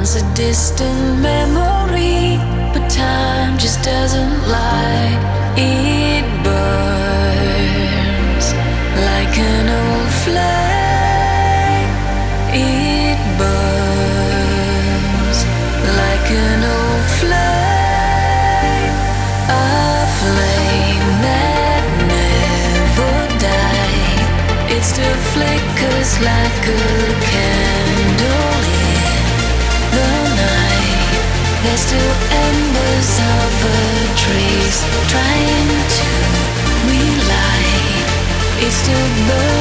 Once a distant memory, but time just doesn't lie. It burns like an old flame. It burns like an old flame. A flame that never died. It still flickers like a Still embers of a trace trying to relight. It's still burning